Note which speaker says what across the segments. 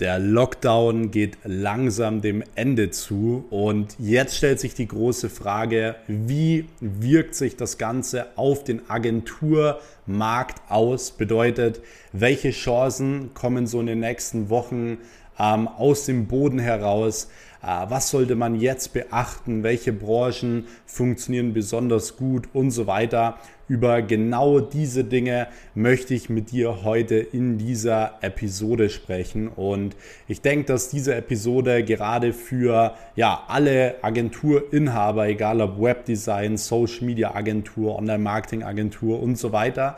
Speaker 1: Der Lockdown geht langsam dem Ende zu und jetzt stellt sich die große Frage, wie wirkt sich das Ganze auf den Agenturmarkt aus? Bedeutet, welche Chancen kommen so in den nächsten Wochen ähm, aus dem Boden heraus? Äh, was sollte man jetzt beachten? Welche Branchen funktionieren besonders gut und so weiter? Über genau diese Dinge möchte ich mit dir heute in dieser Episode sprechen. Und ich denke, dass diese Episode gerade für ja, alle Agenturinhaber, egal ob Webdesign, Social Media Agentur, Online Marketing Agentur und so weiter,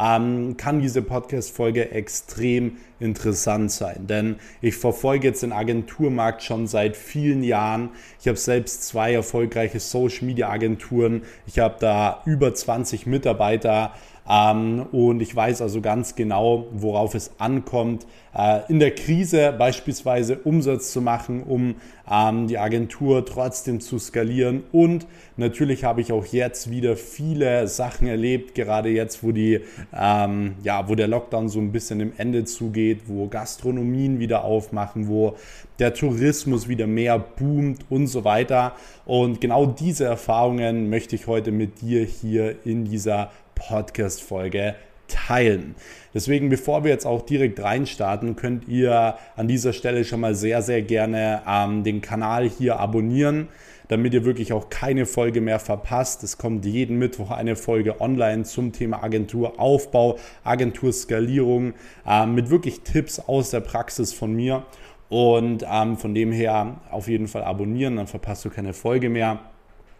Speaker 1: ähm, kann diese Podcast-Folge extrem interessant sein. Denn ich verfolge jetzt den Agenturmarkt schon seit vielen Jahren. Ich habe selbst zwei erfolgreiche Social-Media-Agenturen. Ich habe da über 20 Mitarbeiter. Ähm, und ich weiß also ganz genau, worauf es ankommt, äh, in der Krise beispielsweise Umsatz zu machen, um ähm, die Agentur trotzdem zu skalieren. Und natürlich habe ich auch jetzt wieder viele Sachen erlebt, gerade jetzt, wo die, ähm, ja, wo der Lockdown so ein bisschen im Ende zugeht, wo Gastronomien wieder aufmachen, wo der Tourismus wieder mehr boomt und so weiter. Und genau diese Erfahrungen möchte ich heute mit dir hier in dieser Podcast-Folge teilen. Deswegen, bevor wir jetzt auch direkt reinstarten, könnt ihr an dieser Stelle schon mal sehr, sehr gerne ähm, den Kanal hier abonnieren, damit ihr wirklich auch keine Folge mehr verpasst. Es kommt jeden Mittwoch eine Folge online zum Thema Agenturaufbau, Agenturskalierung äh, mit wirklich Tipps aus der Praxis von mir. Und ähm, von dem her auf jeden Fall abonnieren, dann verpasst du keine Folge mehr.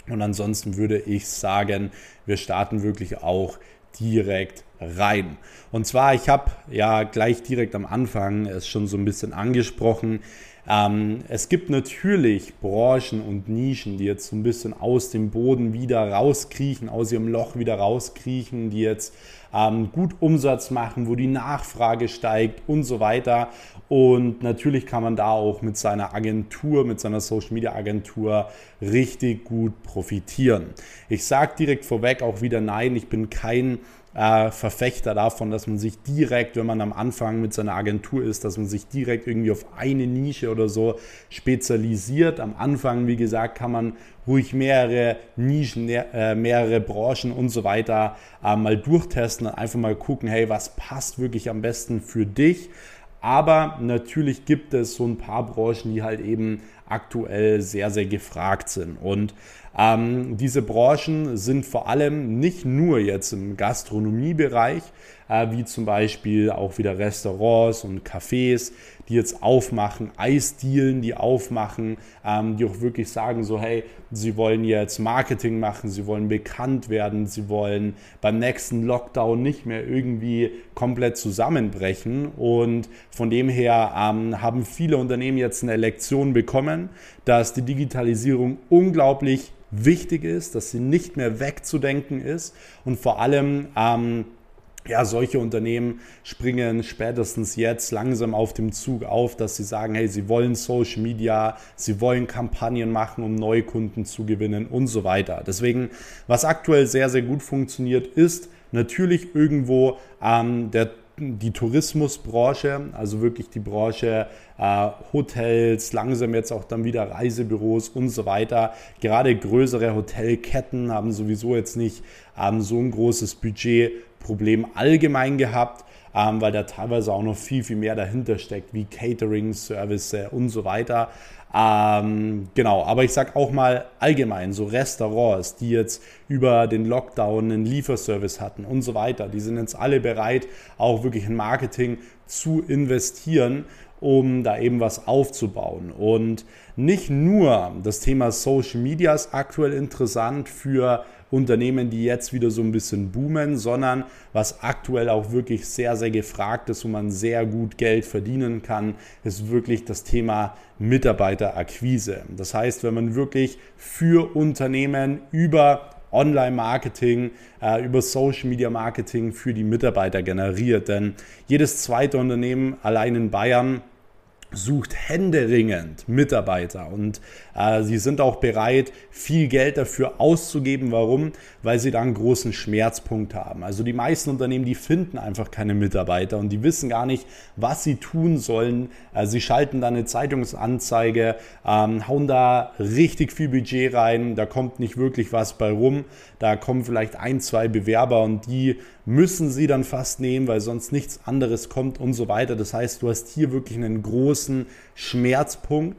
Speaker 1: Und ansonsten würde ich sagen, wir starten wirklich auch direkt rein. Und zwar, ich habe ja gleich direkt am Anfang es schon so ein bisschen angesprochen. Ähm, es gibt natürlich Branchen und Nischen, die jetzt so ein bisschen aus dem Boden wieder rauskriechen, aus ihrem Loch wieder rauskriechen, die jetzt ähm, gut Umsatz machen, wo die Nachfrage steigt und so weiter. Und natürlich kann man da auch mit seiner Agentur, mit seiner Social Media Agentur richtig gut profitieren. Ich sage direkt vorweg auch wieder nein, ich bin kein äh, Verfechter davon, dass man sich direkt, wenn man am Anfang mit seiner Agentur ist, dass man sich direkt irgendwie auf eine Nische oder so spezialisiert. Am Anfang, wie gesagt, kann man ruhig mehrere Nischen, äh, mehrere Branchen und so weiter äh, mal durchtesten und einfach mal gucken, hey, was passt wirklich am besten für dich. Aber natürlich gibt es so ein paar Branchen, die halt eben aktuell sehr, sehr gefragt sind. Und ähm, diese Branchen sind vor allem nicht nur jetzt im Gastronomiebereich, äh, wie zum Beispiel auch wieder Restaurants und Cafés, die jetzt aufmachen, Eisdielen, die aufmachen, ähm, die auch wirklich sagen so, hey, sie wollen jetzt Marketing machen, sie wollen bekannt werden, sie wollen beim nächsten Lockdown nicht mehr irgendwie komplett zusammenbrechen. Und von dem her ähm, haben viele Unternehmen jetzt eine Lektion bekommen, dass die Digitalisierung unglaublich wichtig ist, dass sie nicht mehr wegzudenken ist und vor allem ähm, ja, solche Unternehmen springen spätestens jetzt langsam auf dem Zug auf, dass sie sagen, hey, sie wollen Social Media, sie wollen Kampagnen machen, um neue Kunden zu gewinnen und so weiter. Deswegen, was aktuell sehr, sehr gut funktioniert, ist natürlich irgendwo ähm, der die Tourismusbranche, also wirklich die Branche äh, Hotels, langsam jetzt auch dann wieder Reisebüros und so weiter. Gerade größere Hotelketten haben sowieso jetzt nicht ähm, so ein großes Budgetproblem allgemein gehabt. Ähm, weil da teilweise auch noch viel, viel mehr dahinter steckt, wie Catering, Service und so weiter. Ähm, genau, aber ich sag auch mal allgemein, so Restaurants, die jetzt über den Lockdown einen Lieferservice hatten und so weiter, die sind jetzt alle bereit, auch wirklich in Marketing zu investieren, um da eben was aufzubauen. Und nicht nur das Thema Social Media ist aktuell interessant für Unternehmen, die jetzt wieder so ein bisschen boomen, sondern was aktuell auch wirklich sehr, sehr gefragt ist, wo man sehr gut Geld verdienen kann, ist wirklich das Thema Mitarbeiterakquise. Das heißt, wenn man wirklich für Unternehmen über Online-Marketing, äh, über Social-Media-Marketing für die Mitarbeiter generiert. Denn jedes zweite Unternehmen allein in Bayern sucht händeringend Mitarbeiter und sie sind auch bereit, viel Geld dafür auszugeben. Warum? Weil sie da einen großen Schmerzpunkt haben. Also die meisten Unternehmen, die finden einfach keine Mitarbeiter und die wissen gar nicht, was sie tun sollen. Äh, sie schalten da eine Zeitungsanzeige, ähm, hauen da richtig viel Budget rein, da kommt nicht wirklich was bei rum. Da kommen vielleicht ein, zwei Bewerber und die müssen sie dann fast nehmen, weil sonst nichts anderes kommt und so weiter. Das heißt, du hast hier wirklich einen großen Schmerzpunkt.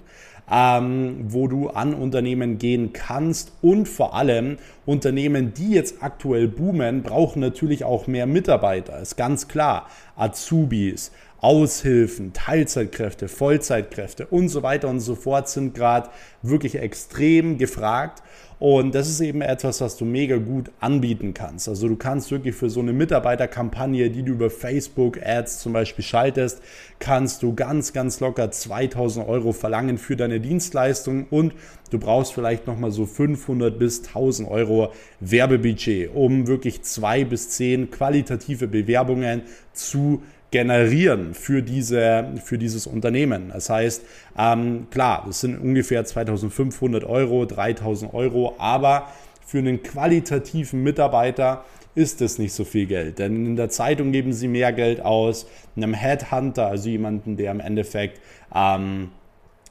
Speaker 1: Ähm, wo du an Unternehmen gehen kannst und vor allem Unternehmen, die jetzt aktuell boomen, brauchen natürlich auch mehr Mitarbeiter, ist ganz klar. Azubis, Aushilfen, Teilzeitkräfte, Vollzeitkräfte und so weiter und so fort sind gerade wirklich extrem gefragt. Und das ist eben etwas, was du mega gut anbieten kannst. Also du kannst wirklich für so eine Mitarbeiterkampagne, die du über Facebook Ads zum Beispiel schaltest, kannst du ganz, ganz locker 2000 Euro verlangen für deine Dienstleistung und du brauchst vielleicht nochmal so 500 bis 1000 Euro Werbebudget, um wirklich zwei bis zehn qualitative Bewerbungen zu generieren für, diese, für dieses Unternehmen. Das heißt, ähm, klar, das sind ungefähr 2500 Euro, 3000 Euro, aber für einen qualitativen Mitarbeiter ist es nicht so viel Geld. Denn in der Zeitung geben sie mehr Geld aus, einem Headhunter, also jemanden, der im Endeffekt ähm,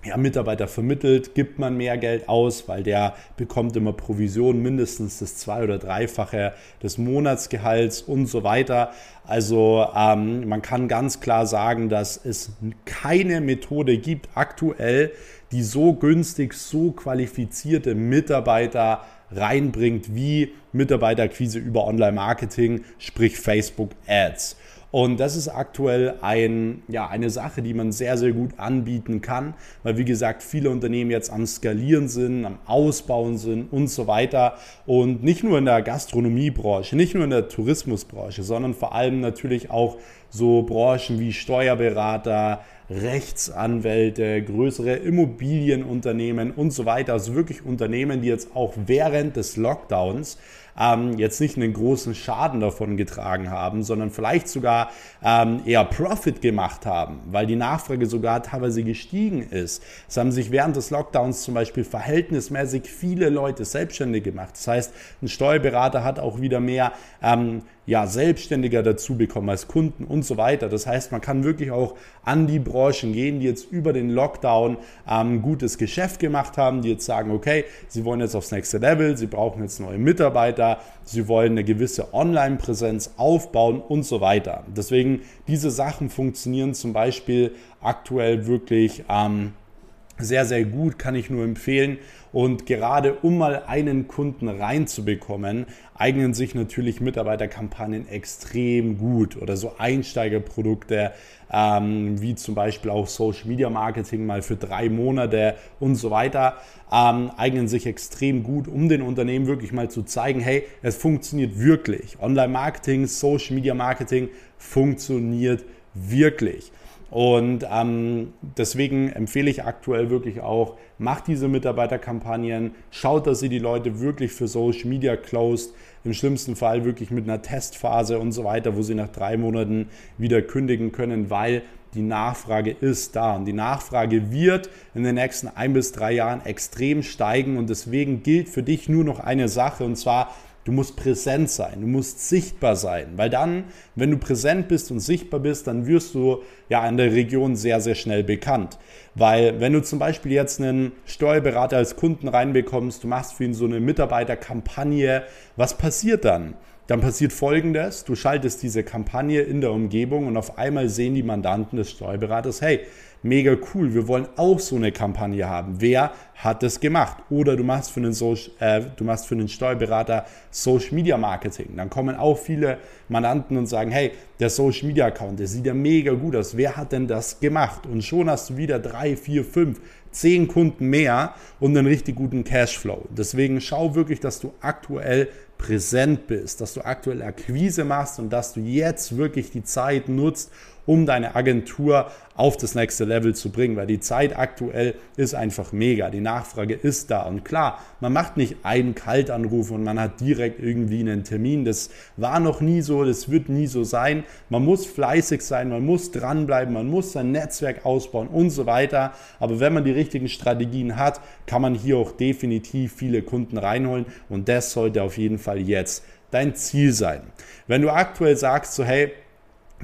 Speaker 1: ja, Mitarbeiter vermittelt, gibt man mehr Geld aus, weil der bekommt immer Provision mindestens das zwei- oder dreifache des Monatsgehalts und so weiter. Also ähm, man kann ganz klar sagen, dass es keine Methode gibt aktuell, die so günstig, so qualifizierte Mitarbeiter reinbringt wie Mitarbeiterquise über Online-Marketing, sprich Facebook Ads. Und das ist aktuell ein, ja, eine Sache, die man sehr, sehr gut anbieten kann, weil wie gesagt, viele Unternehmen jetzt am Skalieren sind, am Ausbauen sind und so weiter. Und nicht nur in der Gastronomiebranche, nicht nur in der Tourismusbranche, sondern vor allem natürlich auch so Branchen wie Steuerberater, Rechtsanwälte, größere Immobilienunternehmen und so weiter. Also wirklich Unternehmen, die jetzt auch während des Lockdowns ähm, jetzt nicht einen großen Schaden davon getragen haben, sondern vielleicht sogar ähm, eher Profit gemacht haben, weil die Nachfrage sogar teilweise gestiegen ist. Es haben sich während des Lockdowns zum Beispiel verhältnismäßig viele Leute selbstständig gemacht. Das heißt, ein Steuerberater hat auch wieder mehr ähm, ja, Selbstständiger dazu bekommen als Kunden und so weiter. Das heißt, man kann wirklich auch an die Branchen gehen, die jetzt über den Lockdown ähm, gutes Geschäft gemacht haben, die jetzt sagen, okay, sie wollen jetzt aufs nächste Level, sie brauchen jetzt neue Mitarbeiter, sie wollen eine gewisse Online-Präsenz aufbauen und so weiter. Deswegen, diese Sachen funktionieren zum Beispiel aktuell wirklich ähm, sehr, sehr gut, kann ich nur empfehlen. Und gerade um mal einen Kunden reinzubekommen, eignen sich natürlich Mitarbeiterkampagnen extrem gut oder so Einsteigerprodukte ähm, wie zum Beispiel auch Social Media Marketing mal für drei Monate und so weiter ähm, eignen sich extrem gut, um den Unternehmen wirklich mal zu zeigen, hey, es funktioniert wirklich. Online Marketing, Social Media Marketing funktioniert wirklich. Und ähm, deswegen empfehle ich aktuell wirklich auch, macht diese Mitarbeiterkampagnen, schaut, dass ihr die Leute wirklich für Social Media closed, im schlimmsten Fall wirklich mit einer Testphase und so weiter, wo sie nach drei Monaten wieder kündigen können, weil die Nachfrage ist da. Und die Nachfrage wird in den nächsten ein bis drei Jahren extrem steigen. Und deswegen gilt für dich nur noch eine Sache und zwar Du musst präsent sein, du musst sichtbar sein, weil dann, wenn du präsent bist und sichtbar bist, dann wirst du ja in der Region sehr, sehr schnell bekannt. Weil wenn du zum Beispiel jetzt einen Steuerberater als Kunden reinbekommst, du machst für ihn so eine Mitarbeiterkampagne, was passiert dann? Dann passiert Folgendes, du schaltest diese Kampagne in der Umgebung und auf einmal sehen die Mandanten des Steuerberaters, hey, mega cool, wir wollen auch so eine Kampagne haben. Wer hat das gemacht? Oder du machst für einen, Social, äh, du machst für einen Steuerberater Social Media Marketing. Dann kommen auch viele Mandanten und sagen, hey, der Social Media Account, der sieht ja mega gut aus. Wer hat denn das gemacht? Und schon hast du wieder drei, vier, fünf, zehn Kunden mehr und einen richtig guten Cashflow. Deswegen schau wirklich, dass du aktuell präsent bist, dass du aktuell Akquise machst und dass du jetzt wirklich die Zeit nutzt, um deine Agentur auf das nächste Level zu bringen, weil die Zeit aktuell ist einfach mega. Die Nachfrage ist da. Und klar, man macht nicht einen Kaltanruf und man hat direkt irgendwie einen Termin. Das war noch nie so, das wird nie so sein. Man muss fleißig sein, man muss dranbleiben, man muss sein Netzwerk ausbauen und so weiter. Aber wenn man die richtigen Strategien hat, kann man hier auch definitiv viele Kunden reinholen und das sollte auf jeden Fall jetzt dein Ziel sein. Wenn du aktuell sagst, so hey,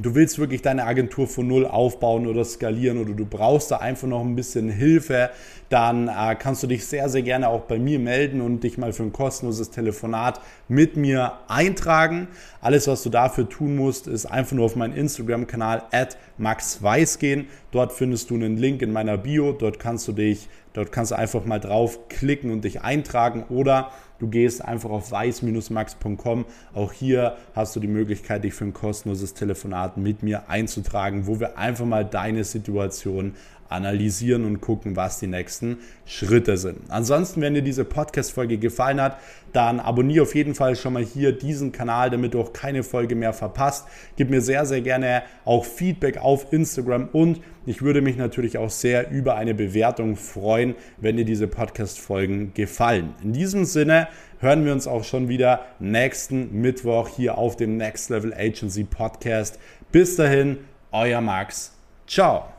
Speaker 1: du willst wirklich deine Agentur von null aufbauen oder skalieren oder du brauchst da einfach noch ein bisschen Hilfe, dann äh, kannst du dich sehr, sehr gerne auch bei mir melden und dich mal für ein kostenloses Telefonat mit mir eintragen. Alles, was du dafür tun musst, ist einfach nur auf meinen Instagram-Kanal at maxweiss gehen. Dort findest du einen Link in meiner Bio. Dort kannst du dich, dort kannst du einfach mal draufklicken und dich eintragen oder Du gehst einfach auf weiß-max.com. Auch hier hast du die Möglichkeit, dich für ein kostenloses Telefonat mit mir einzutragen, wo wir einfach mal deine Situation analysieren und gucken, was die nächsten Schritte sind. Ansonsten, wenn dir diese Podcast-Folge gefallen hat, dann abonniere auf jeden Fall schon mal hier diesen Kanal, damit du auch keine Folge mehr verpasst. Gib mir sehr, sehr gerne auch Feedback auf Instagram und ich würde mich natürlich auch sehr über eine Bewertung freuen, wenn dir diese Podcast-Folgen gefallen. In diesem Sinne hören wir uns auch schon wieder nächsten Mittwoch hier auf dem Next Level Agency Podcast. Bis dahin, euer Max. Ciao.